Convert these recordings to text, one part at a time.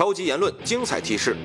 超级言论精彩提示：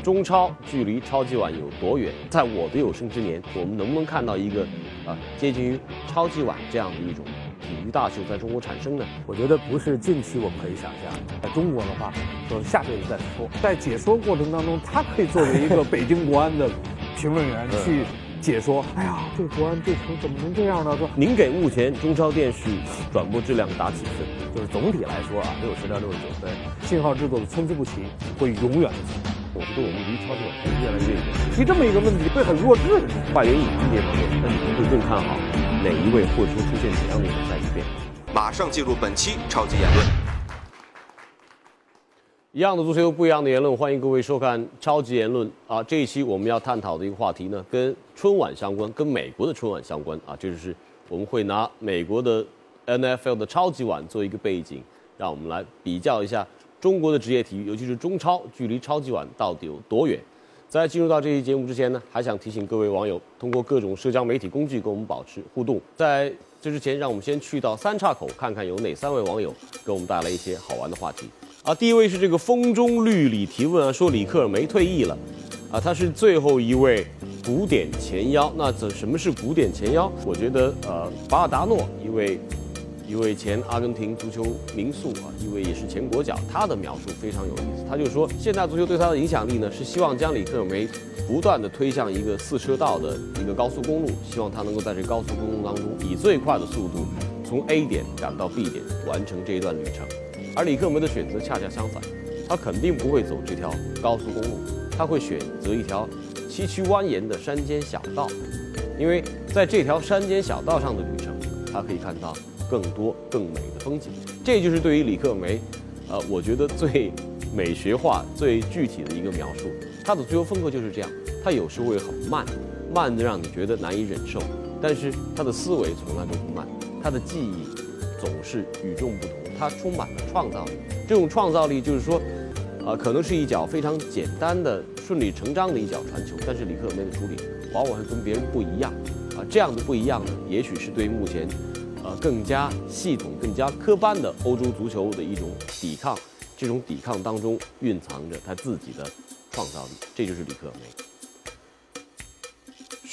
中超距离超级碗有多远？在我的有生之年，我们能不能看到一个啊接近于超级碗这样的一种体育大秀在中国产生呢？我觉得不是近期我们可以想象，在中国的话，说下辈子再说。在解说过程当中，他可以作为一个北京国安的评论员去。解说，哎呀，这国安这球怎么能这样呢？说您给目前中超电视转播质量打几分？就是总体来说啊，六十到六十九分。信号制作的参差不齐，会永远的存在。我觉得我们离超级碗越来越远。提这么一个问题会很弱智。外援引进这方面，那你们会更看好哪一位，或者说出现怎样的赛季变化？马上进入本期超级言论。一样的足球，不一样的言论，欢迎各位收看超级言论啊！这一期我们要探讨的一个话题呢，跟春晚相关，跟美国的春晚相关啊！这就是我们会拿美国的 NFL 的超级碗做一个背景，让我们来比较一下中国的职业体育，尤其是中超，距离超级碗到底有多远？在进入到这期节目之前呢，还想提醒各位网友，通过各种社交媒体工具跟我们保持互动。在这之前，让我们先去到三岔口，看看有哪三位网友给我们带来一些好玩的话题。啊，第一位是这个风中绿里提问啊，说里克尔梅退役了，啊，他是最后一位古典前腰。那这什么是古典前腰？我觉得呃，巴尔达诺一位一位前阿根廷足球名宿啊，一位也是前国脚，他的描述非常有意思。他就说，现代足球对他的影响力呢，是希望将里克尔梅不断的推向一个四车道的一个高速公路，希望他能够在这高速公路当中以最快的速度从 A 点赶到 B 点，完成这一段旅程。而李克梅的选择恰恰相反，他肯定不会走这条高速公路，他会选择一条崎岖蜿蜒的山间小道，因为在这条山间小道上的旅程，他可以看到更多更美的风景。这就是对于李克梅，呃，我觉得最美学化、最具体的一个描述。他的足球风格就是这样，他有时会很慢，慢的让你觉得难以忍受，但是他的思维从来都不慢，他的记忆总是与众不同。它充满了创造力，这种创造力就是说，啊，可能是一脚非常简单的、顺理成章的一脚传球，但是里克梅的处理往往是跟别人不一样，啊，这样的不一样呢，也许是对目前，呃，更加系统、更加科班的欧洲足球的一种抵抗，这种抵抗当中蕴藏着他自己的创造力，这就是里克梅。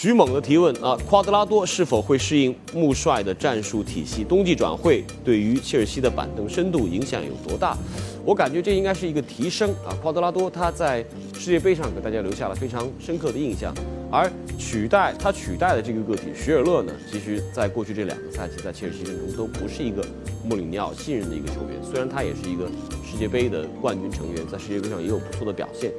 徐猛的提问啊，夸德拉多是否会适应穆帅的战术体系？冬季转会对于切尔西的板凳深度影响有多大？我感觉这应该是一个提升啊。夸德拉多他在世界杯上给大家留下了非常深刻的印象，而取代他取代的这个个体徐尔勒呢，其实在过去这两个赛季在切尔西阵中都不是一个穆里尼奥信任的一个球员。虽然他也是一个世界杯的冠军成员，在世界杯上也有不错的表现。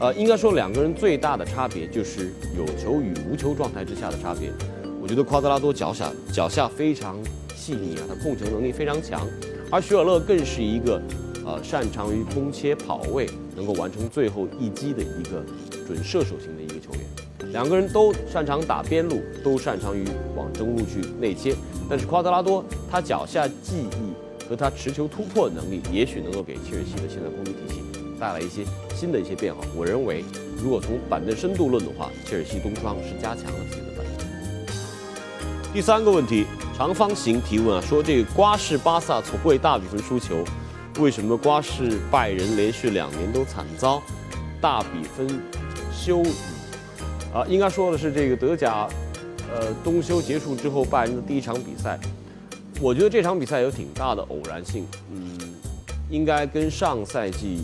呃，应该说两个人最大的差别就是有球与无球状态之下的差别。我觉得夸德拉多脚下脚下非常细腻啊，他控球能力非常强，而徐尔勒更是一个呃擅长于攻切跑位，能够完成最后一击的一个准射手型的一个球员。两个人都擅长打边路，都擅长于往中路去内切，但是夸德拉多他脚下技艺和他持球突破能力，也许能够给切尔西的现在攻击体系。带来一些新的一些变化。我认为，如果从板凳深度论的话，切尔西冬窗是加强了自己的板凳。第三个问题，长方形提问啊，说这个瓜式巴萨从未大比分输球，为什么瓜式拜仁连续两年都惨遭大比分休？啊，应该说的是这个德甲，呃，冬休结束之后拜仁的第一场比赛，我觉得这场比赛有挺大的偶然性，嗯，应该跟上赛季。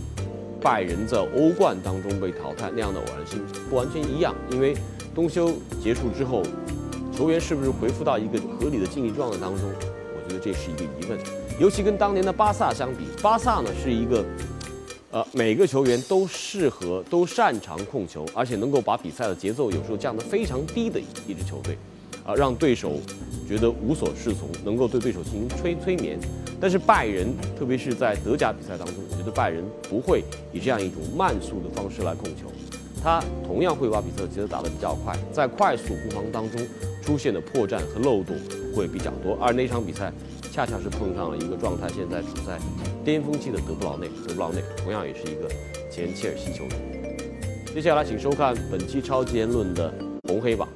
拜仁在欧冠当中被淘汰那样的偶然性不完全一样，因为冬休结束之后，球员是不是恢复到一个合理的竞技状态当中，我觉得这是一个疑问。尤其跟当年的巴萨相比，巴萨呢是一个，呃，每个球员都适合、都擅长控球，而且能够把比赛的节奏有时候降得非常低的一支球队，啊，让对手觉得无所适从，能够对对手进行催催眠。但是拜仁，特别是在德甲比赛当中，我觉得拜仁不会以这样一种慢速的方式来控球，他同样会把比赛节奏打得比较快，在快速攻防当中出现的破绽和漏洞会比较多。而那场比赛恰恰是碰上了一个状态现在处在巅峰期的德布劳内，德布劳内同样也是一个前切尔西球员。接下来请收看本期超级言论的红黑榜。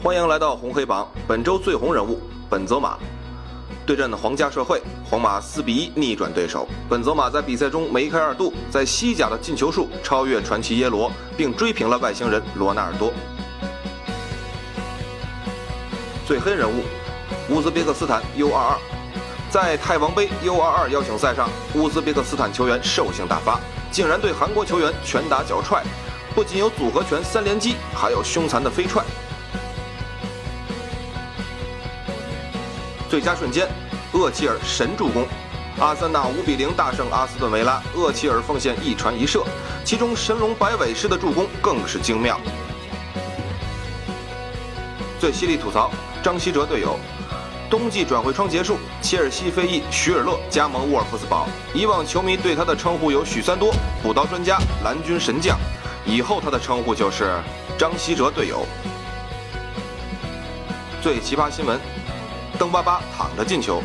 欢迎来到红黑榜，本周最红人物本泽马。对阵的皇家社会，皇马四比一逆转对手。本泽马在比赛中梅开二度，在西甲的进球数超越传奇耶罗，并追平了外星人罗纳尔多。最黑人物，乌兹别克斯坦 U22，在泰王杯 U22 邀请赛上，乌兹别克斯坦球员兽性大发，竟然对韩国球员拳打脚踹，不仅有组合拳三连击，还有凶残的飞踹。最佳瞬间，厄齐尔神助攻，阿森纳五比零大胜阿斯顿维拉，厄齐尔奉献一传一射，其中神龙摆尾式的助攻更是精妙。最犀利吐槽，张稀哲队友，冬季转会窗结束，切尔西飞翼徐尔勒加盟沃尔夫斯堡，以往球迷对他的称呼有许三多、补刀专家、蓝军神将，以后他的称呼就是张稀哲队友。最奇葩新闻。登巴巴躺着进球。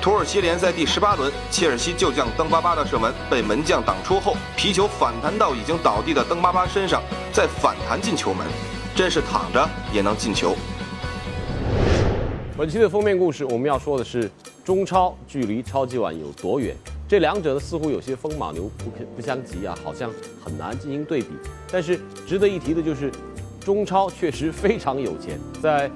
土耳其联赛第十八轮，切尔西旧将登巴巴的射门被门将挡出后，皮球反弹到已经倒地的登巴巴身上，再反弹进球门，真是躺着也能进球。本期的封面故事，我们要说的是中超距离超级碗有多远？这两者呢，似乎有些风马牛不不相及啊，好像很难进行对比。但是值得一提的就是，中超确实非常有钱，在。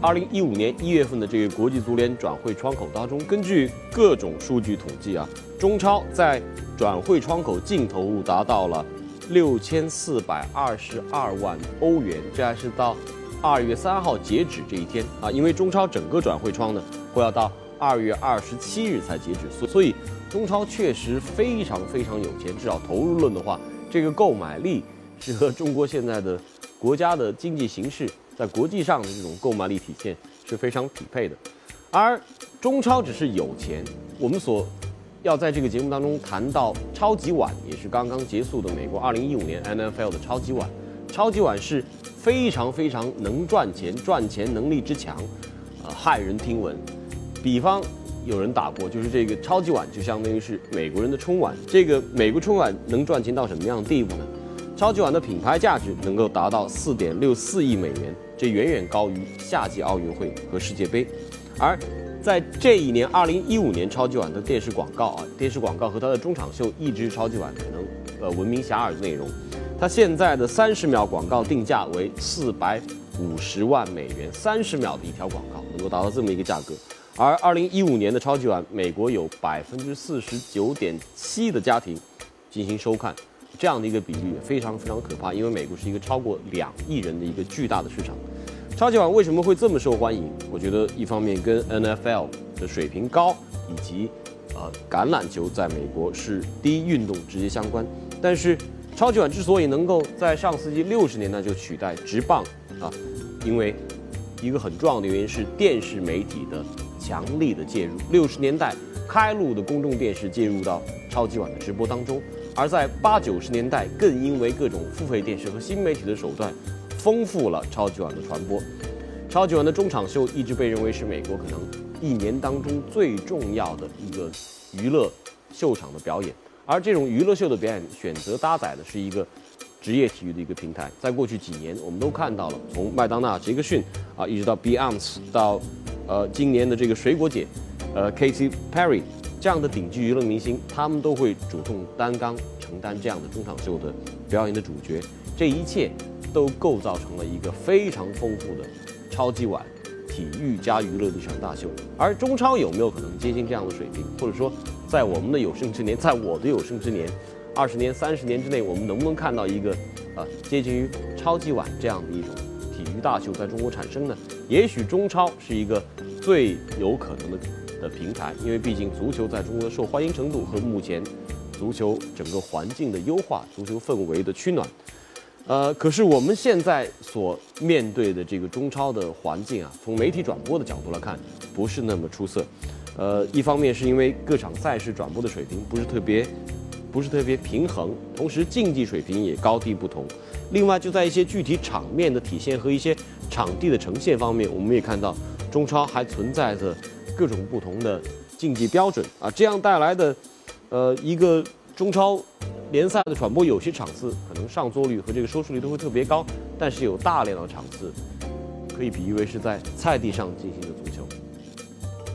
二零一五年一月份的这个国际足联转会窗口当中，根据各种数据统计啊，中超在转会窗口净投入达到了六千四百二十二万欧元，这还是到二月三号截止这一天啊，因为中超整个转会窗呢会要到二月二十七日才截止，所所以中超确实非常非常有钱，至少投入论的话，这个购买力是和中国现在的国家的经济形势。在国际上的这种购买力体现是非常匹配的，而中超只是有钱。我们所要在这个节目当中谈到超级碗，也是刚刚结束的美国2015年 NFL 的超级碗。超级碗是非常非常能赚钱，赚钱能力之强，呃，骇人听闻。比方有人打过，就是这个超级碗就相当于是美国人的春晚。这个美国春晚能赚钱到什么样的地步呢？超级碗的品牌价值能够达到四点六四亿美元，这远远高于夏季奥运会和世界杯。而在这一年，二零一五年超级碗的电视广告啊，电视广告和它的中场秀一直是超级碗可能呃闻名遐迩的内容。它现在的三十秒广告定价为四百五十万美元，三十秒的一条广告能够达到这么一个价格。而二零一五年的超级碗，美国有百分之四十九点七的家庭进行收看。这样的一个比率非常非常可怕，因为美国是一个超过两亿人的一个巨大的市场。超级碗为什么会这么受欢迎？我觉得一方面跟 NFL 的水平高，以及呃橄榄球在美国是第一运动直接相关。但是超级碗之所以能够在上世纪六十年代就取代直棒啊，因为一个很重要的原因是电视媒体的强力的介入。六十年代开路的公众电视介入到超级碗的直播当中。而在八九十年代，更因为各种付费电视和新媒体的手段，丰富了超级碗的传播。超级碗的中场秀一直被认为是美国可能一年当中最重要的一个娱乐秀场的表演。而这种娱乐秀的表演，选择搭载的是一个职业体育的一个平台。在过去几年，我们都看到了，从麦当娜、杰克逊啊，一直到 Beyonce，到呃今年的这个水果姐，呃 Katy Perry。这样的顶级娱乐明星，他们都会主动担纲承担这样的中场秀的表演的主角。这一切都构造成了一个非常丰富的超级碗体育加娱乐的一场大秀。而中超有没有可能接近这样的水平？或者说，在我们的有生之年，在我的有生之年，二十年、三十年之内，我们能不能看到一个啊接近于超级碗这样的一种体育大秀在中国产生呢？也许中超是一个最有可能的。的平台，因为毕竟足球在中国的受欢迎程度和目前足球整个环境的优化、足球氛围的趋暖，呃，可是我们现在所面对的这个中超的环境啊，从媒体转播的角度来看，不是那么出色。呃，一方面是因为各场赛事转播的水平不是特别，不是特别平衡，同时竞技水平也高低不同。另外，就在一些具体场面的体现和一些场地的呈现方面，我们也看到中超还存在着。各种不同的竞技标准啊，这样带来的，呃，一个中超联赛的转播，有些场次可能上座率和这个收视率都会特别高，但是有大量的场次可以比喻为是在菜地上进行的足球。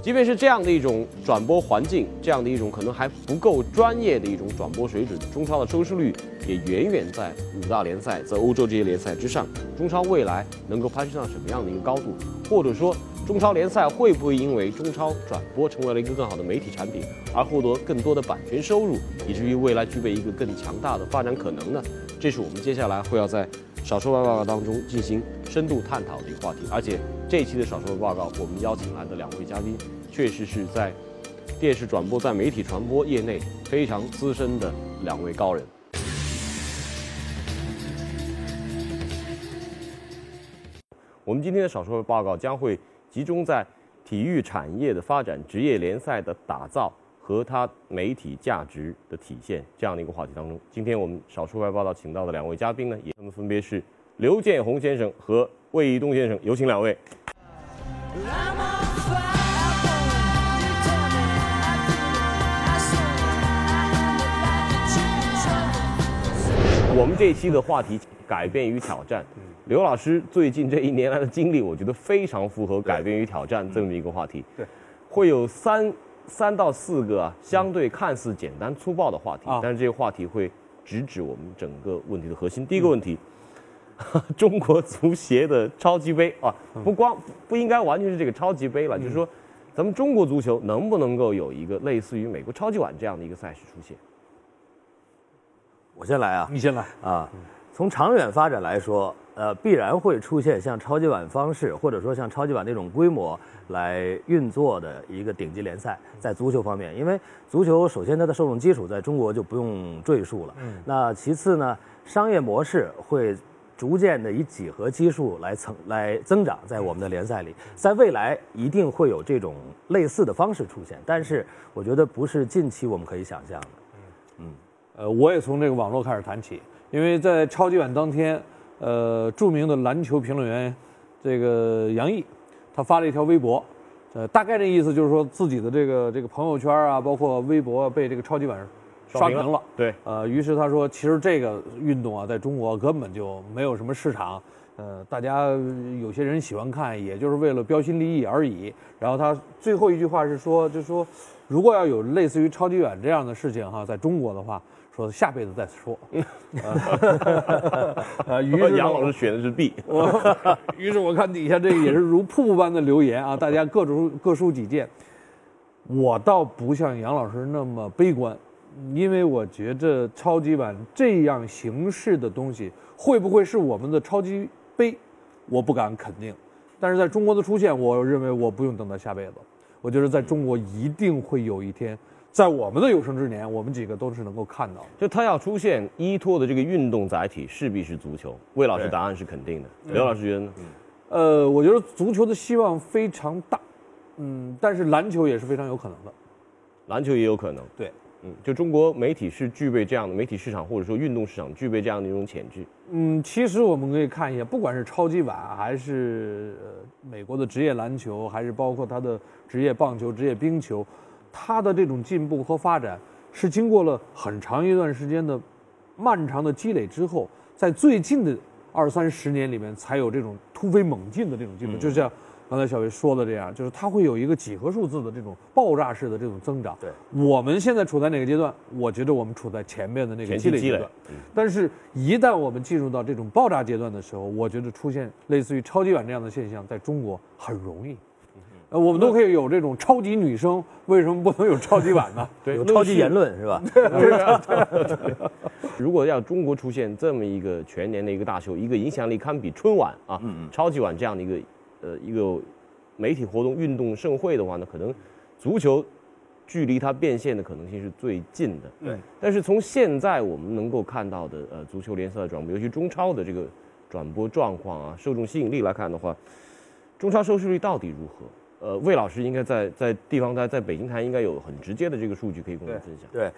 即便是这样的一种转播环境，这样的一种可能还不够专业的一种转播水准，中超的收视率也远远在五大联赛、在欧洲这些联赛之上。中超未来能够攀升到什么样的一个高度，或者说中超联赛会不会因为中超转播成为了一个更好的媒体产品，而获得更多的版权收入，以至于未来具备一个更强大的发展可能呢？这是我们接下来会要在少说报告当中进行深度探讨的一个话题，而且。这一期的少说报告，我们邀请来的两位嘉宾，确实是在电视转播、在媒体传播业内非常资深的两位高人。我们今天的少说报告将会集中在体育产业的发展、职业联赛的打造和它媒体价值的体现这样的一个话题当中。今天我们少数派报道请到的两位嘉宾呢，也他们分别是刘建宏先生和魏一东先生，有请两位。我们这一期的话题改变与挑战，刘老师最近这一年来的经历，我觉得非常符合改变与挑战这么一个话题。对，会有三三到四个啊，相对看似简单粗暴的话题，但是这些话题会直指我们整个问题的核心。第一个问题。中国足协的超级杯啊，不光不应该完全是这个超级杯了，就是说，咱们中国足球能不能够有一个类似于美国超级碗这样的一个赛事出现？我先来啊，你先来啊。从长远发展来说，呃，必然会出现像超级碗方式，或者说像超级碗那种规模来运作的一个顶级联赛，在足球方面，因为足球首先它的受众基础在中国就不用赘述了，嗯，那其次呢，商业模式会。逐渐的以几何基数来增来增长，在我们的联赛里，在未来一定会有这种类似的方式出现，但是我觉得不是近期我们可以想象的。嗯，呃，我也从这个网络开始谈起，因为在超级碗当天，呃，著名的篮球评论员这个杨毅，他发了一条微博，呃，大概的意思就是说自己的这个这个朋友圈啊，包括微博被这个超级碗。刷屏了，对，呃，于是他说，其实这个运动啊，在中国根本就没有什么市场，呃，大家有些人喜欢看，也就是为了标新立异而已。然后他最后一句话是说，就说，如果要有类似于超级碗这样的事情哈，在中国的话，说下辈子再说。啊，于是杨老师选的是 B，于是我看底下这个也是如瀑布般的留言啊，大家各抒各抒己见。我倒不像杨老师那么悲观。因为我觉着超级碗这样形式的东西会不会是我们的超级杯，我不敢肯定。但是在中国的出现，我认为我不用等到下辈子，我觉得在中国一定会有一天，在我们的有生之年，我们几个都是能够看到。就它要出现依托的这个运动载体，势必是足球。魏老师答案是肯定的，刘老师觉得呢？呃，我觉得足球的希望非常大，嗯，但是篮球也是非常有可能的，篮球也有可能，对。嗯，就中国媒体是具备这样的媒体市场，或者说运动市场具备这样的一种潜质。嗯，其实我们可以看一下，不管是超级碗，还是呃美国的职业篮球，还是包括它的职业棒球、职业冰球，它的这种进步和发展，是经过了很长一段时间的漫长的积累之后，在最近的二三十年里面，才有这种突飞猛进的这种进步，就像。刚才小魏说的这样，就是它会有一个几何数字的这种爆炸式的这种增长。对，我们现在处在哪个阶段？我觉得我们处在前面的那个积累阶段。嗯。但是，一旦我们进入到这种爆炸阶段的时候，我觉得出现类似于超级碗这样的现象，在中国很容易。呃，我们都可以有这种超级女生，为什么不能有超级碗呢？对，有超级言论是吧？对 如果要中国出现这么一个全年的一个大秀，一个影响力堪比春晚啊，超级碗这样的一个。呃，一个媒体活动、运动盛会的话呢，可能足球距离它变现的可能性是最近的。对。但是从现在我们能够看到的呃足球联赛的转播，尤其中超的这个转播状况啊、受众吸引力来看的话，中超收视率到底如何？呃，魏老师应该在在地方台，在北京台应该有很直接的这个数据可以跟我们分享。对。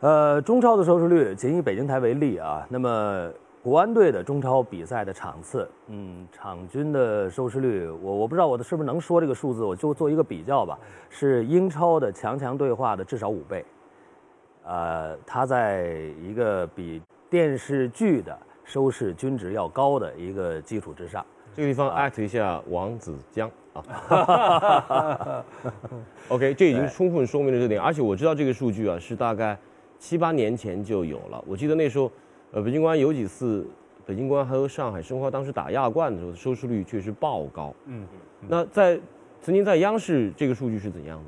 呃，中超的收视率，仅以北京台为例啊，那么。国安队的中超比赛的场次，嗯，场均的收视率，我我不知道我的是不是能说这个数字，我就做一个比较吧，是英超的强强对话的至少五倍，呃，它在一个比电视剧的收视均值要高的一个基础之上。这个地方艾特一下王子江，啊。OK，这已经充分说明了这点，而且我知道这个数据啊是大概七八年前就有了。我记得那时候，呃，北京国安有几次，北京国安和上海申花当时打亚冠的时候，收视率确实爆高。嗯，那在曾经在央视这个数据是怎样的？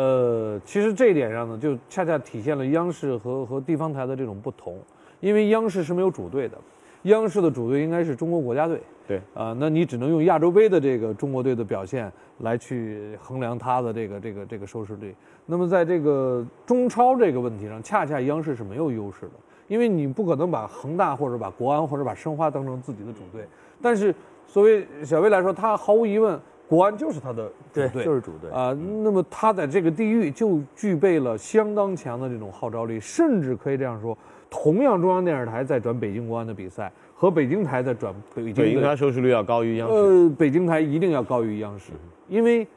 呃，其实这一点上呢，就恰恰体现了央视和和地方台的这种不同，因为央视是没有主队的，央视的主队应该是中国国家队。对啊，那你只能用亚洲杯的这个中国队的表现来去衡量它的这个这个这个收视率。那么在这个中超这个问题上，恰恰央视是没有优势的，因为你不可能把恒大或者把国安或者把申花当成自己的主队。但是作为小威来说，他毫无疑问。国安就是他的主队，就是主队啊。那么他在这个地域就具备了相当强的这种号召力，甚至可以这样说：同样中央电视台在转北京国安的比赛，和北京台在转北京，北京台收视率要高于央视。呃，北京台一定要高于央视，因为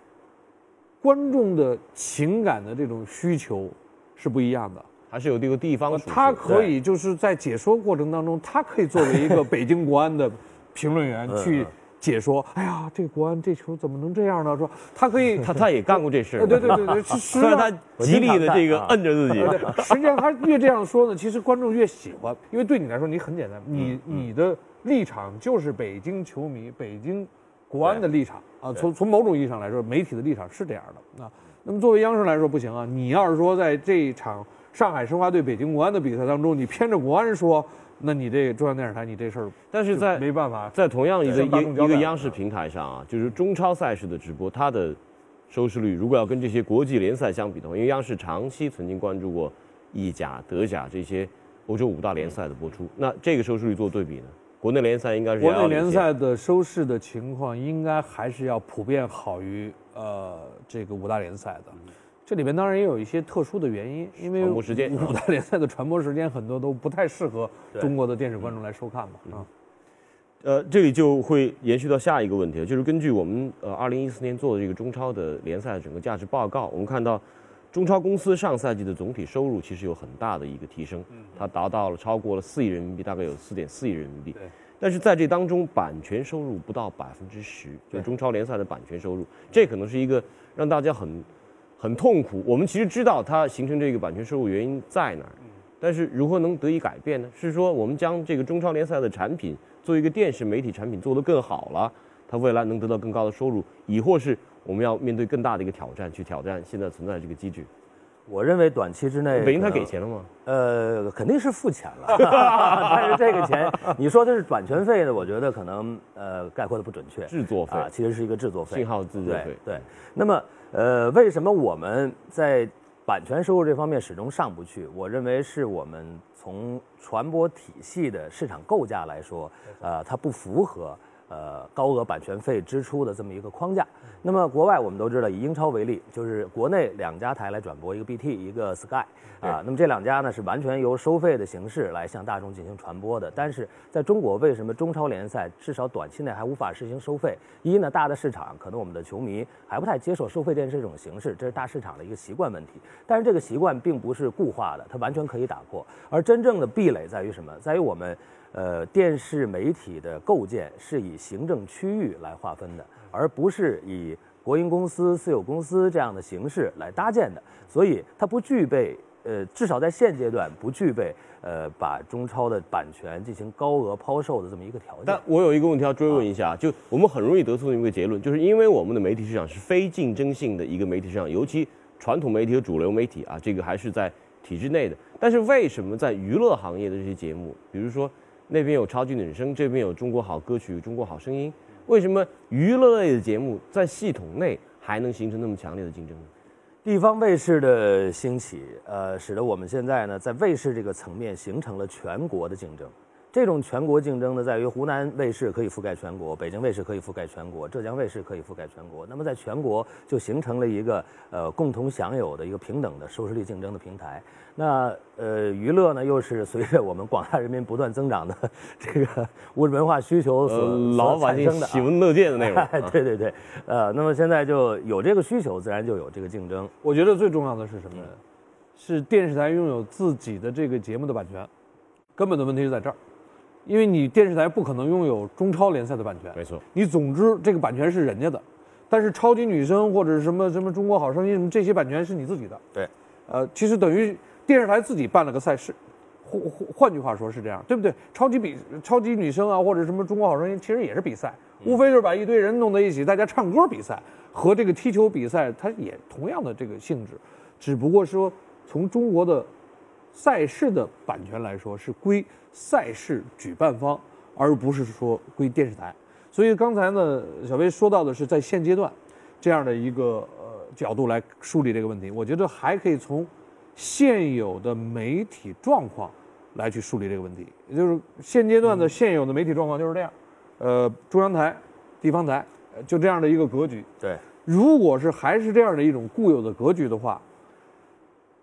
观众的情感的这种需求是不一样的，还是有这个地方。他可以就是在解说过程当中，他可以作为一个 北京国安的评论员去。解说，哎呀，这国安这球怎么能这样呢？说他可以，他他也干过这事。对对对对，虽然他极力的这个摁着自己，实际上他越这样说呢，其实观众越喜欢，因为对你来说，你很简单，你你的立场就是北京球迷、北京国安的立场啊。从从某种意义上来说，媒体的立场是这样的啊。那么作为央视来说不行啊，你要是说在这一场上海申花对北京国安的比赛当中，你偏着国安说。那你这中央电视台，你这事儿，但是在没办法，在同样一个一一个央视平台上啊，就是中超赛事的直播，它的收视率如果要跟这些国际联赛相比的话，因为央视长期曾经关注过意甲、德甲这些欧洲五大联赛的播出，那这个收视率做对比呢？国内联赛应该是国内联赛的收视的情况，应该还是要普遍好于呃这个五大联赛的。这里面当然也有一些特殊的原因，因为五大联赛的传播时间很多都不太适合中国的电视观众来收看嘛啊。呃，这里就会延续到下一个问题，就是根据我们呃二零一四年做的这个中超的联赛整个价值报告，我们看到中超公司上赛季的总体收入其实有很大的一个提升，它达到了超过了四亿人民币，大概有四点四亿人民币。但是在这当中，版权收入不到百分之十，就是中超联赛的版权收入，这可能是一个让大家很。很痛苦。我们其实知道它形成这个版权收入原因在哪儿，但是如何能得以改变呢？是说我们将这个中超联赛的产品做一个电视媒体产品做得更好了，它未来能得到更高的收入，亦或是我们要面对更大的一个挑战，去挑战现在存在的这个机制？我认为短期之内，北京他给钱了吗？呃，肯定是付钱了，但是这个钱，你说的是版权费呢？我觉得可能呃概括的不准确。制作费啊，其实是一个制作费，信号制作费。对，那么。呃，为什么我们在版权收入这方面始终上不去？我认为是我们从传播体系的市场构架来说，呃，它不符合。呃，高额版权费支出的这么一个框架。那么国外我们都知道，以英超为例，就是国内两家台来转播，一个 BT，一个 Sky，啊，那么这两家呢是完全由收费的形式来向大众进行传播的。但是在中国，为什么中超联赛至少短期内还无法实行收费？一呢，大的市场可能我们的球迷还不太接受收费电视这种形式，这是大市场的一个习惯问题。但是这个习惯并不是固化的，它完全可以打破。而真正的壁垒在于什么？在于我们。呃，电视媒体的构建是以行政区域来划分的，而不是以国营公司、私有公司这样的形式来搭建的，所以它不具备，呃，至少在现阶段不具备，呃，把中超的版权进行高额抛售的这么一个条件。但我有一个问题要追问一下，就我们很容易得出的一个结论，就是因为我们的媒体市场是非竞争性的一个媒体市场，尤其传统媒体和主流媒体啊，这个还是在体制内的。但是为什么在娱乐行业的这些节目，比如说？那边有超级女声，这边有中国好歌曲、中国好声音，为什么娱乐类的节目在系统内还能形成那么强烈的竞争呢？地方卫视的兴起，呃，使得我们现在呢，在卫视这个层面形成了全国的竞争。这种全国竞争呢，在于湖南卫视可以覆盖全国，北京卫视可以覆盖全国，浙江卫视可以覆盖全国。那么在全国就形成了一个呃共同享有的一个平等的收视率竞争的平台。那呃娱乐呢，又是随着我们广大人民不断增长的这个物质文化需求所产生的喜闻乐见的内容。对对对，呃，那么现在就有这个需求，自然就有这个竞争。我觉得最重要的是什么？是电视台拥有自己的这个节目的版权，根本的问题就在这儿。因为你电视台不可能拥有中超联赛的版权，没错。你总之这个版权是人家的，但是超级女声或者是什么什么中国好声音什么这些版权是你自己的。对，呃，其实等于电视台自己办了个赛事，换换换句话说是这样，对不对？超级比超级女声啊，或者什么中国好声音，其实也是比赛，无非就是把一堆人弄在一起，大家唱歌比赛，和这个踢球比赛，它也同样的这个性质，只不过说从中国的赛事的版权来说是归赛事举办方，而不是说归电视台。所以刚才呢，小薇说到的是在现阶段这样的一个呃角度来梳理这个问题，我觉得还可以从现有的媒体状况来去梳理这个问题。也就是现阶段的现有的媒体状况就是这样，呃，中央台、地方台呃就这样的一个格局。对，如果是还是这样的一种固有的格局的话，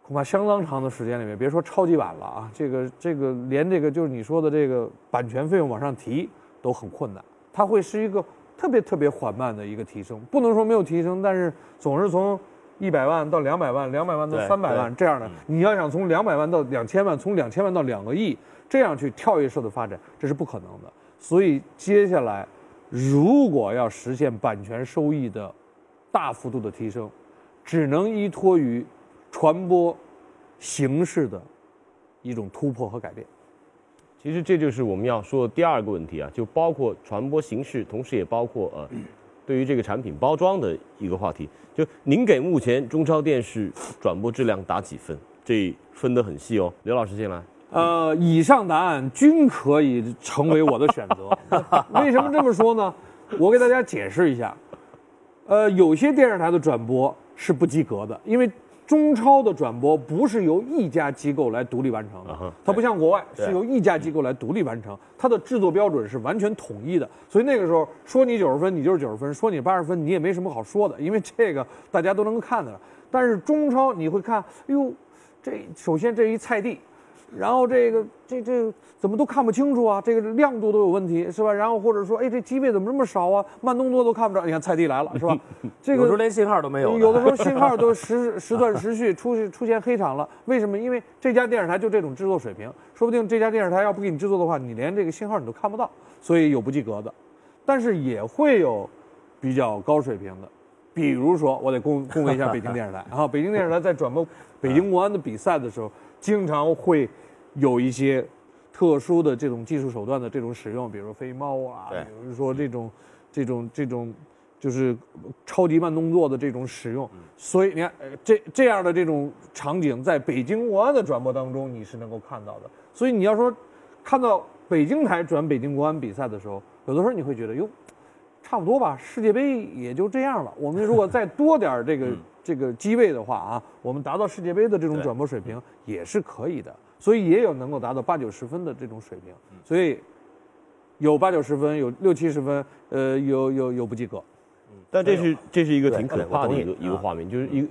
恐怕相当长的时间里面，别说超级版了啊，这个这个连这个就是你说的这个版权费用往上提都很困难，它会是一个特别特别缓慢的一个提升，不能说没有提升，但是总是从一百万到两百万，两百万到三百万这样的，你要想从两百万到两千万，从两千万到两个亿，这样去跳跃式的发展，这是不可能的。所以接下来，如果要实现版权收益的大幅度的提升，只能依托于传播形式的一种突破和改变。其实这就是我们要说的第二个问题啊，就包括传播形式，同时也包括呃，对于这个产品包装的一个话题。就您给目前中超电视转播质量打几分？这分得很细哦。刘老师进来。呃，以上答案均可以成为我的选择。为什么这么说呢？我给大家解释一下。呃，有些电视台的转播是不及格的，因为中超的转播不是由一家机构来独立完成的它不像国外是由一家机构来独立完成，它的制作标准是完全统一的。所以那个时候说你九十分，你就是九十分；说你八十分，你也没什么好说的，因为这个大家都能够看的。但是中超你会看，哎呦，这首先这一菜地，然后这个这这怎么都看不清楚啊？这个亮度都有问题是吧？然后或者说，哎，这机位怎么这么少啊？慢动作都看不着。你看菜地来了是吧？这个有时候连信号都没有。有的时候 信号都时时断时续，出去出现黑场了。为什么？因为这家电视台就这种制作水平，说不定这家电视台要不给你制作的话，你连这个信号你都看不到，所以有不及格的，但是也会有比较高水平的。比如说，我得恭恭维一下北京电视台 啊，北京电视台在转播北京国安的比赛的时候，经常会有一些特殊的这种技术手段的这种使用，比如飞猫啊，比如说这种这种这种就是超级慢动作的这种使用。所以你看，呃这这样的这种场景，在北京国安的转播当中你是能够看到的。所以你要说看到北京台转北京国安比赛的时候，有的时候你会觉得哟。差不多吧，世界杯也就这样了。我们如果再多点儿这个、这个机位的话啊，我们达到世界杯的这种转播水平也是可以的。所以也有能够达到八九十分的这种水平。所以有八九十分，有六七十分，呃，有有有不及格。但这是这是一个挺可怕的一个一个画面，就是一个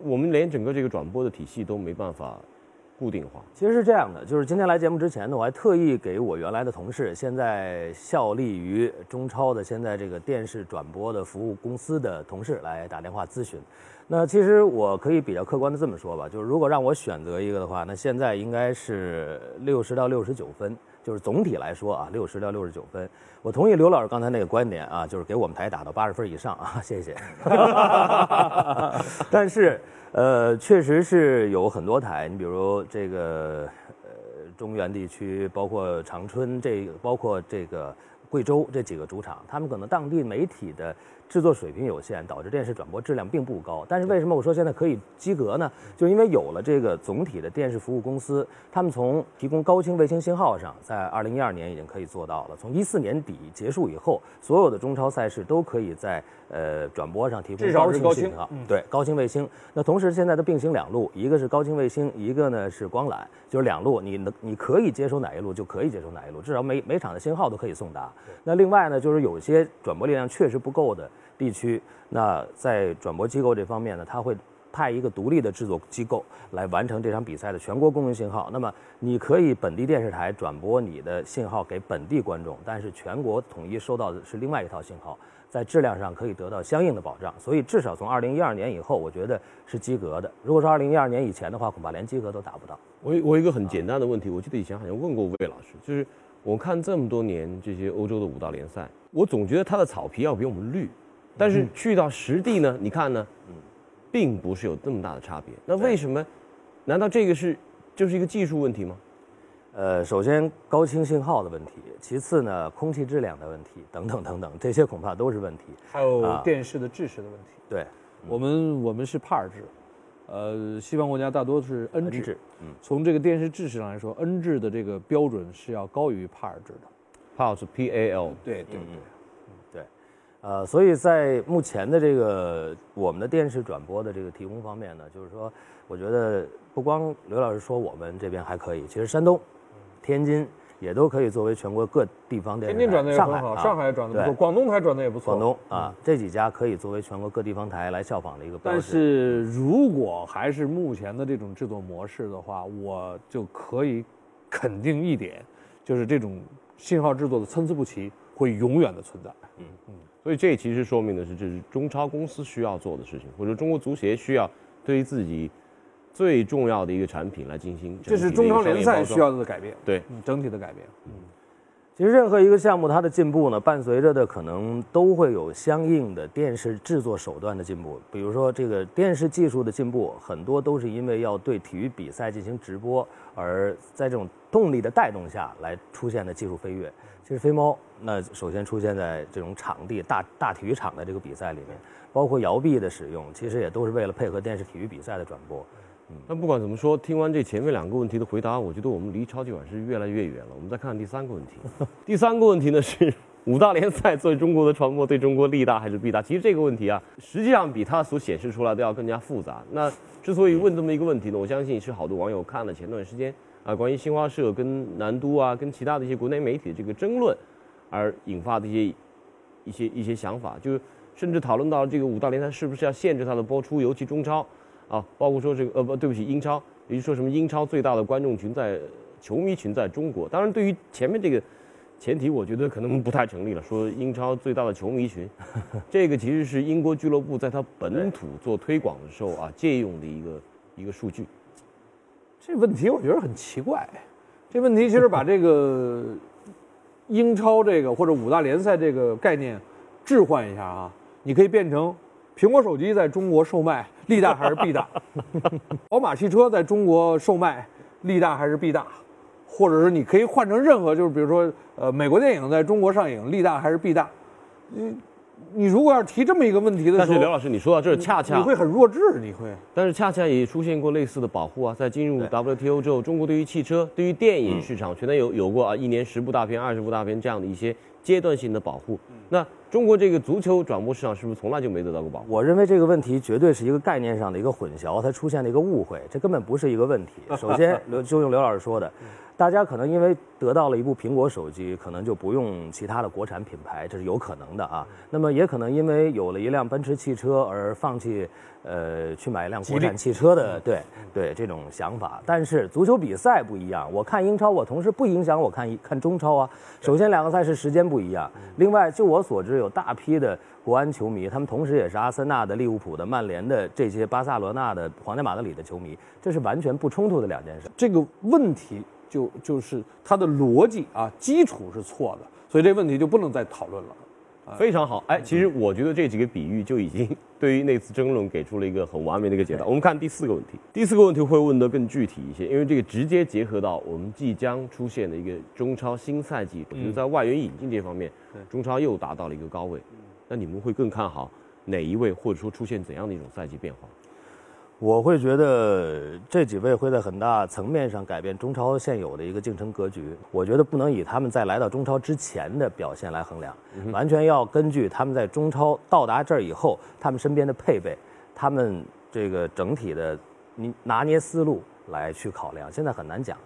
我们连整个这个转播的体系都没办法固定化。其实是这样的，就是今天来节目之前呢，我还特意给我原来的同事，现在效力于中超的现在这个电视转播的服务公司的同事来打电话咨询。那其实我可以比较客观的这么说吧，就是如果让我选择一个的话，那现在应该是六十到六十九分，就是总体来说啊，六十到六十九分。我同意刘老师刚才那个观点啊，就是给我们台打到八十分以上啊，谢谢。但是呃，确实是有很多台，你比如这个呃中原地区，包括长春这个，包括这个贵州这几个主场，他们可能当地媒体的制作水平有限，导致电视转播质量并不高。但是为什么我说现在可以及格呢？就因为有了这个总体的电视服务公司，他们从提供高清卫星信号上，在二零一二年已经可以做到了。从一四年底结束以后，所有的中超赛事都可以在呃转播上提供高清清信号。对，高清卫星。那同时现在的并行两路，一个是高清卫星，一个呢是光缆，就是两路，你能你可以接收哪一路就可以接收哪一路，至少每每场的信号都可以送达。那另外呢，就是有些转播力量确实不够的地区，那在转播机构这方面呢，他会。派一个独立的制作机构来完成这场比赛的全国公用信号。那么，你可以本地电视台转播你的信号给本地观众，但是全国统一收到的是另外一套信号，在质量上可以得到相应的保障。所以，至少从二零一二年以后，我觉得是及格的。如果说二零一二年以前的话，恐怕连及格都达不到。我我有一个很简单的问题，我记得以前好像问过魏老师，就是我看这么多年这些欧洲的五大联赛，我总觉得它的草皮要比我们绿，但是去到实地呢，你看呢，并不是有这么大的差别。那为什么？难道这个是就是一个技术问题吗？呃，首先高清信号的问题，其次呢，空气质量的问题，等等等等，这些恐怕都是问题。还有啊电视的制式的问题。对，我们我们是帕尔制，呃，西方国家大多是 N 制。N 制嗯从这个电视制式上来说，N 制的这个标准是要高于帕尔制的。PAL 是 PAL，对对对，呃，所以在目前的这个我们的电视转播的这个提供方面呢，就是说，我觉得不光刘老师说我们这边还可以，其实山东、天津也都可以作为全国各地方电视台。天津转的也很好，啊上海转的不错，广东台转的也不错。广东啊，这几家可以作为全国各地方台来效仿的一个。但是如果还是目前的这种制作模式的话，我就可以肯定一点，就是这种信号制作的参差不齐会永远的存在。所以这其实说明的是，这是中超公司需要做的事情，或者中国足协需要对于自己最重要的一个产品来进行。这是中超联赛需要的改变，对。嗯，整体的改变。其实任何一个项目它的进步呢，伴随着的可能都会有相应的电视制作手段的进步。比如说这个电视技术的进步，很多都是因为要对体育比赛进行直播，而在这种动力的带动下来出现的技术飞跃。其实飞猫那首先出现在这种场地大大体育场的这个比赛里面，包括摇臂的使用，其实也都是为了配合电视体育比赛的转播。但不管怎么说，听完这前面两个问题的回答，我觉得我们离超级碗是越来越远了。我们再看看第三个问题。第三个问题呢是五大联赛作为中国的传播对中国利大还是弊大？其实这个问题啊，实际上比它所显示出来的要更加复杂。那之所以问这么一个问题呢，我相信是好多网友看了前段时间啊关于新华社跟南都啊跟其他的一些国内媒体的这个争论，而引发的一些一些一些想法，就甚至讨论到这个五大联赛是不是要限制它的播出，尤其中超。啊，包括说这个呃不对不起，英超，也就是说什么英超最大的观众群在球迷群在中国。当然，对于前面这个前提，我觉得可能不太成立了。说英超最大的球迷群，这个其实是英国俱乐部在它本土做推广的时候啊借用的一个一个数据。这问题我觉得很奇怪。这问题其实把这个 英超这个或者五大联赛这个概念置换一下啊，你可以变成苹果手机在中国售卖利大还是弊大？宝马汽车在中国售卖利大还是弊大？或者是你可以换成任何，就是比如说，呃，美国电影在中国上映利大还是弊大？你你如果要是提这么一个问题的时候，但是刘老师，你说到这儿，恰恰你会很弱智，你会。但是恰恰也出现过类似的保护啊，在进入 WTO 之后，中国对于汽车、对于电影市场，全都有有过啊一年十部大片、二十部大片这样的一些阶段性的保护。那中国这个足球转播市场是不是从来就没得到过保护？我认为这个问题绝对是一个概念上的一个混淆，它出现了一个误会，这根本不是一个问题。首先，刘就用刘老师说的，大家可能因为得到了一部苹果手机，可能就不用其他的国产品牌，这是有可能的啊。那么也可能因为有了一辆奔驰汽车而放弃，呃，去买一辆国产汽车的，对对这种想法。但是足球比赛不一样，我看英超，我同时不影响我看一看中超啊。首先两个赛事时间不一样，另外就我所知，有大批的国安球迷，他们同时也是阿森纳的、利物浦的、曼联的这些巴萨罗那的、皇家马德里的球迷，这是完全不冲突的两件事。这个问题就就是它的逻辑啊基础是错的，所以这问题就不能再讨论了。非常好，哎，其实我觉得这几个比喻就已经对于那次争论给出了一个很完美的一个解答。我们看第四个问题，第四个问题会问得更具体一些，因为这个直接结合到我们即将出现的一个中超新赛季，我觉得在外援引进这方面，中超又达到了一个高位。那你们会更看好哪一位，或者说出现怎样的一种赛季变化？我会觉得这几位会在很大层面上改变中超现有的一个竞争格局。我觉得不能以他们在来到中超之前的表现来衡量，完全要根据他们在中超到达这儿以后，他们身边的配备，他们这个整体的你拿捏思路来去考量。现在很难讲。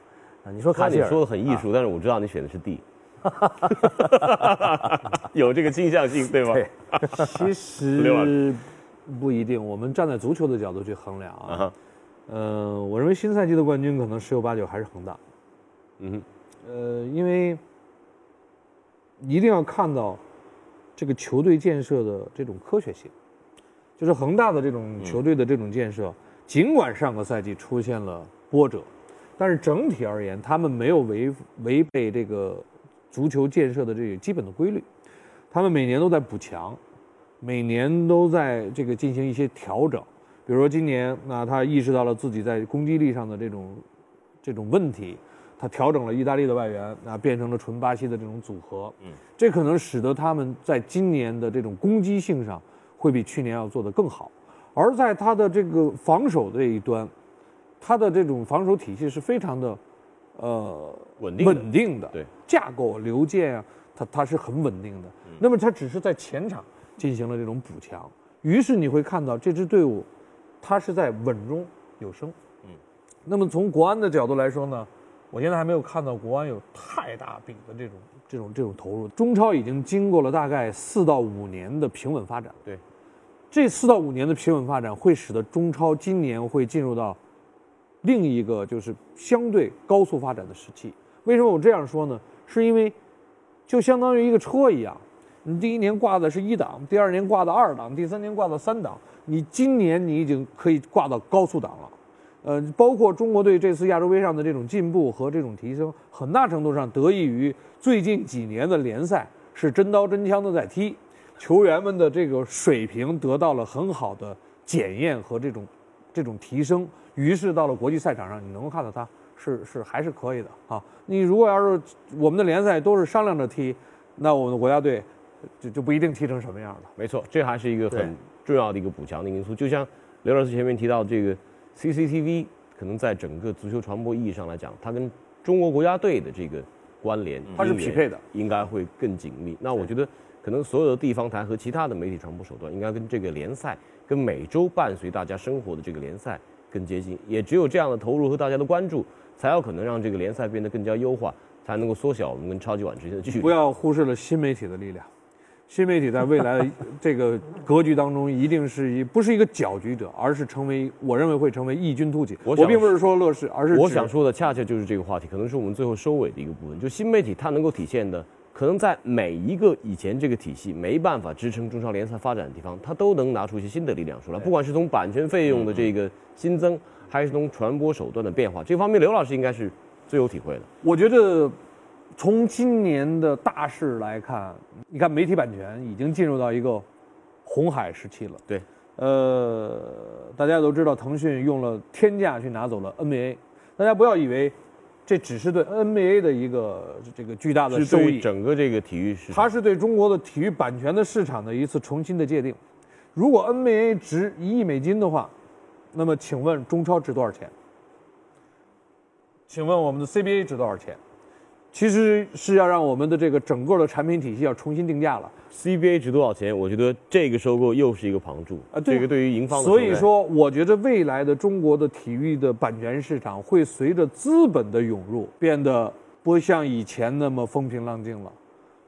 啊，你说卡希尔你说的很艺术，但是我知道你选的是 D，有这个倾向性，对吗？对 其实不一定，我们站在足球的角度去衡量啊。呃，我认为新赛季的冠军可能十有八九还是恒大。呃，因为一定要看到这个球队建设的这种科学性，就是恒大的这种球队的这种建设，尽管上个赛季出现了波折，但是整体而言，他们没有违违背这个足球建设的这个基本的规律，他们每年都在补强，每年都在这个进行一些调整。比如说今年，那他意识到了自己在攻击力上的这种这种问题，他调整了意大利的外援，那变成了纯巴西的这种组合。嗯，这可能使得他们在今年的这种攻击性上会比去年要做得更好。而在他的这个防守这一端，他的这种防守体系是非常的，呃，稳定的稳定的，对架构流建啊，他他是很稳定的。那么他只是在前场进行了这种补强，于是你会看到这支队伍，它是在稳中有升。嗯，那么从国安的角度来说呢，我现在还没有看到国安有太大笔的这种这种这种投入。中超已经经过了大概四到五年的平稳发展。对，这四到五年的平稳发展会使得中超今年会进入到另一个就是相对高速发展的时期。为什么我这样说呢？是因为就相当于一个车一样，你第一年挂的是一档，第二年挂的二档，第三年挂到三档，你今年你已经可以挂到高速档了。呃，包括中国队这次亚洲杯上的这种进步和这种提升，很大程度上得益于最近几年的联赛是真刀真枪的在踢，球员们的这个水平得到了很好的检验和这种这种提升，于是到了国际赛场上，你能够看到他是是还是可以的啊。你如果要是我们的联赛都是商量着踢，那我们的国家队就就不一定踢成什么样了。没错，这还是一个很重要的一个补强的因素。就像刘老师前面提到这个 CCTV，可能在整个足球传播意义上来讲，它跟中国国家队的这个关联，它是匹配的，应该会更紧密。那我觉得，可能所有的地方台和其他的媒体传播手段，应该跟这个联赛，跟每周伴随大家生活的这个联赛更接近。也只有这样的投入和大家的关注，才有可能让这个联赛变得更加优化，才能够缩小我们跟超级碗之间的距离。不要忽视了新媒体的力量。新媒体在未来的 这个格局当中，一定是一不是一个搅局者，而是成为我认为会成为异军突起。我想并不是说乐视，而是我想说的恰恰就是这个话题，可能是我们最后收尾的一个部分。就新媒体它能够体现的，可能在每一个以前这个体系没办法支撑中超联赛发展的地方，它都能拿出一些新的力量出来。不管是从版权费用的这个新增，还是从传播手段的变化，这方面刘老师应该是最有体会的。我觉得从今年的大势来看，你看媒体版权已经进入到一个红海时期了。对，呃，大家都知道腾讯用了天价去拿走了 NBA，大家不要以为这只是对 NBA 的一个这个巨大的是对收益，整个这个体育市场，它是对中国的体育版权的市场的一次重新的界定。如果 NBA 值一亿美金的话，那么请问中超值多少钱？请问我们的 CBA 值多少钱？其实是要让我们的这个整个的产品体系要重新定价了。CBA 值多少钱？我觉得这个收购又是一个旁注啊对这个对于赢方的所以说，我觉得未来的中国的体育的版权市场会随着资本的涌入，变得不像以前那么风平浪静了。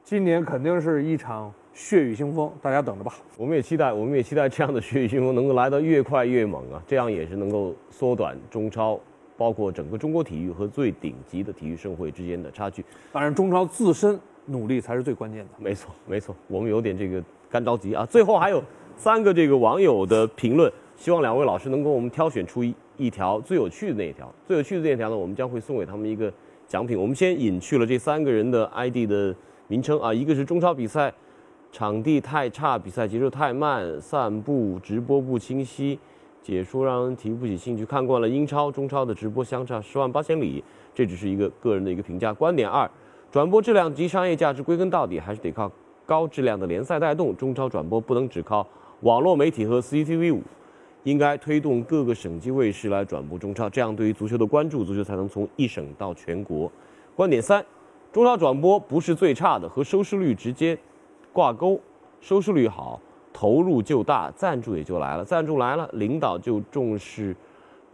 今年肯定是一场血雨腥风，大家等着吧。我们也期待，我们也期待这样的血雨腥风能够来得越快越猛啊！这样也是能够缩短中超，包括整个中国体育和最顶级的体育盛会之间的差距。当然，中超自身努力才是最关键的。没错，没错，我们有点这个干着急啊。最后还有三个这个网友的评论，希望两位老师能给我们挑选出一一条最有趣的那一条。最有趣的那一条呢，我们将会送给他们一个奖品。我们先隐去了这三个人的 ID 的名称啊，一个是中超比赛场地太差，比赛节奏太慢，散步直播不清晰，解说让人提不起兴趣。看惯了英超、中超的直播相差十万八千里，这只是一个个人的一个评价。观点二。转播质量及商业价值归根到底还是得靠高质量的联赛带动，中超转播不能只靠网络媒体和 CCTV 五，应该推动各个省级卫视来转播中超，这样对于足球的关注，足球才能从一省到全国。观点三，中超转播不是最差的，和收视率直接挂钩，收视率好，投入就大，赞助也就来了，赞助来了，领导就重视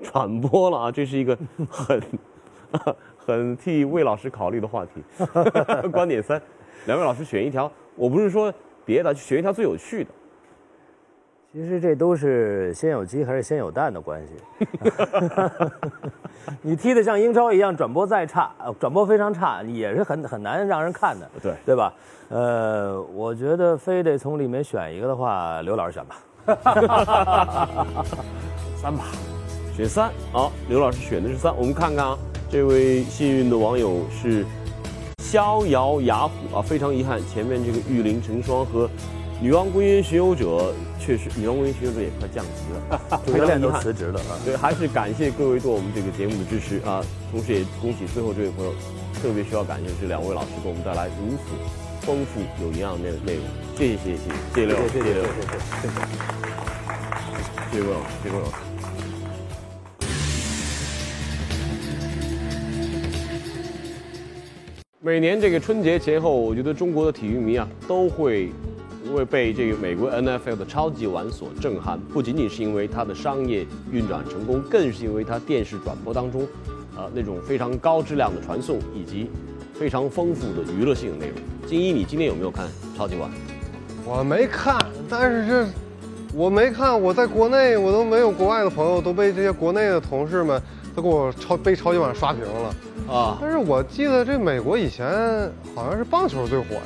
传播了啊，这是一个很。很替魏老师考虑的话题。观点三，两位老师选一条，我不是说别的，选一条最有趣的。其实这都是先有鸡还是先有蛋的关系。你踢得像英超一样，转播再差，呃转播非常差，也是很很难让人看的，对对吧？呃，我觉得非得从里面选一个的话，刘老师选吧。三吧，选三，好，刘老师选的是三，我们看看啊，这位幸运的网友是逍遥雅虎啊，非常遗憾，前面这个玉林成双和女王归因巡游者确实，女王归因巡游者也快降级了，主教练都辞职了啊。对，还是感谢各位对我们这个节目的支持啊！同时也恭喜最后这位朋友，特别需要感谢这两位老师给我们带来如此丰富有营养的内容，谢谢谢谢谢谢六，谢谢谢谢谢谢。谢谢谢谢各位老师。每年这个春节前后，我觉得中国的体育迷啊都会会被这个美国 NFL 的超级碗所震撼，不仅仅是因为它的商业运转成功，更是因为它电视转播当中，呃那种非常高质量的传送以及非常丰富的娱乐性的内容。金一，你今天有没有看超级碗？我没看，但是这我没看，我在国内我都没有国外的朋友，都被这些国内的同事们都给我超被超级碗刷屏了。啊，但是我记得这美国以前好像是棒球最火呀。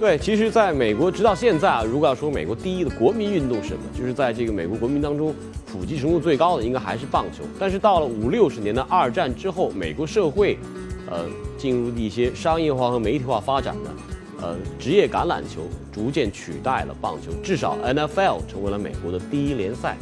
对，其实在美国，直到现在啊，如果要说美国第一的国民运动是什么，就是在这个美国国民当中普及程度最高的，应该还是棒球。但是到了五六十年的二战之后，美国社会，呃，进入一些商业化和媒体化发展呢，呃，职业橄榄球逐渐取代了棒球，至少 NFL 成为了美国的第一联赛。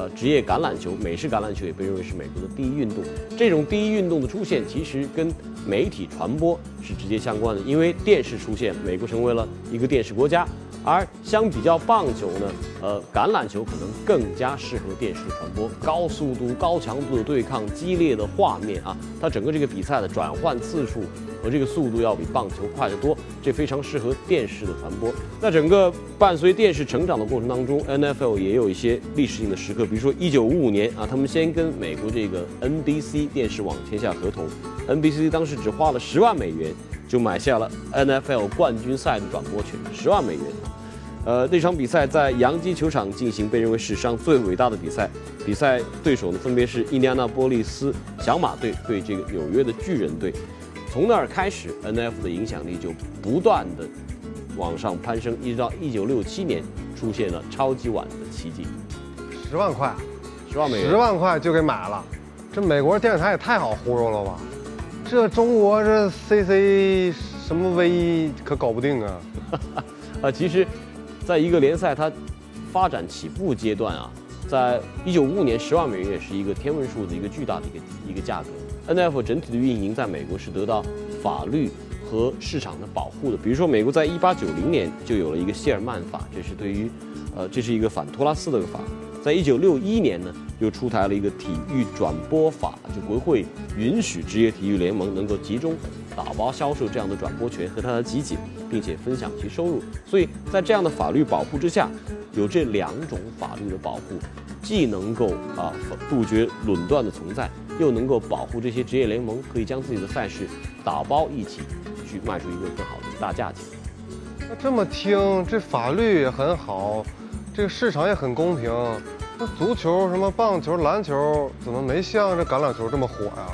呃，职业橄榄球、美式橄榄球也被认为是美国的第一运动。这种第一运动的出现，其实跟媒体传播是直接相关的。因为电视出现，美国成为了一个电视国家。而相比较棒球呢，呃，橄榄球可能更加适合电视传播，高速度、高强度的对抗、激烈的画面啊，它整个这个比赛的转换次数和这个速度要比棒球快得多，这非常适合电视的传播。那整个伴随电视成长的过程当中，NFL 也有一些历史性的时刻，比如说1955年啊，他们先跟美国这个 NBC 电视网签下合同，NBC 当时只花了十万美元就买下了 NFL 冠军赛的转播权，十万美元。呃，那场比赛在洋基球场进行，被认为史上最伟大的比赛。比赛对手呢，分别是印第安纳波利斯小马队对这个纽约的巨人队。从那儿开始，N.F. 的影响力就不断的往上攀升，一直到一九六七年出现了超级碗的奇迹。十万块，十万美元，十万块就给买了，这美国电视台也太好忽悠了吧？这中国这 C.C. 什么 V 可搞不定啊？啊，其实。在一个联赛它发展起步阶段啊，在一九五五年，十万美元也是一个天文数字，一个巨大的一个一个价格。N F 整体的运营在美国是得到法律和市场的保护的。比如说，美国在一八九零年就有了一个谢尔曼法，这是对于，呃，这是一个反托拉斯的法。在一九六一年呢，又出台了一个体育转播法，就国会允许职业体育联盟能够集中。打包销售这样的转播权和它的集锦，并且分享其收入。所以在这样的法律保护之下，有这两种法律的保护，既能够啊杜绝垄断的存在，又能够保护这些职业联盟可以将自己的赛事打包一起去卖出一个更好的大价钱。那这么听，这法律也很好，这个市场也很公平。那足球、什么棒球、篮球，怎么没像这橄榄球这么火呀？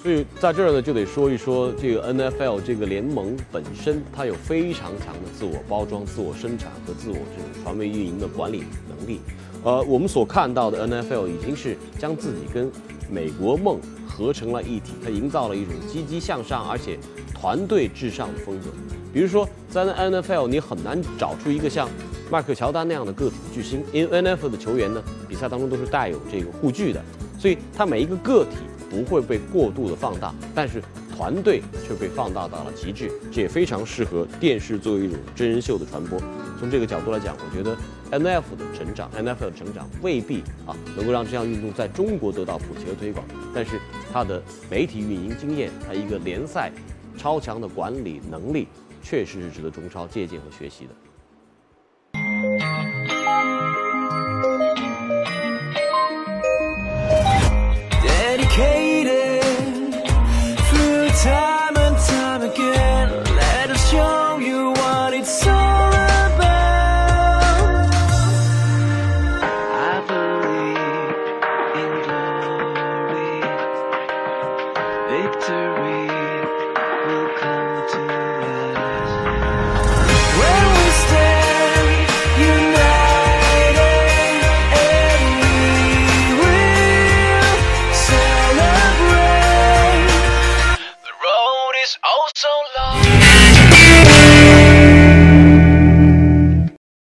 所以在这儿呢，就得说一说这个 NFL 这个联盟本身，它有非常强的自我包装、自我生产和自我这种传媒运营的管理能力。呃，我们所看到的 NFL 已经是将自己跟美国梦合成了一体，它营造了一种积极向上而且团队至上的风格。比如说，在 NFL 你很难找出一个像迈克乔丹那样的个体巨星，因为 NFL 的球员呢，比赛当中都是带有这个护具的，所以他每一个个体。不会被过度的放大，但是团队却被放大到了极致，这也非常适合电视作为一种真人秀的传播。从这个角度来讲，我觉得 N F 的成长，NFL 的成长未必啊能够让这项运动在中国得到普及和推广，但是它的媒体运营经验，它一个联赛超强的管理能力，确实是值得中超借鉴和学习的。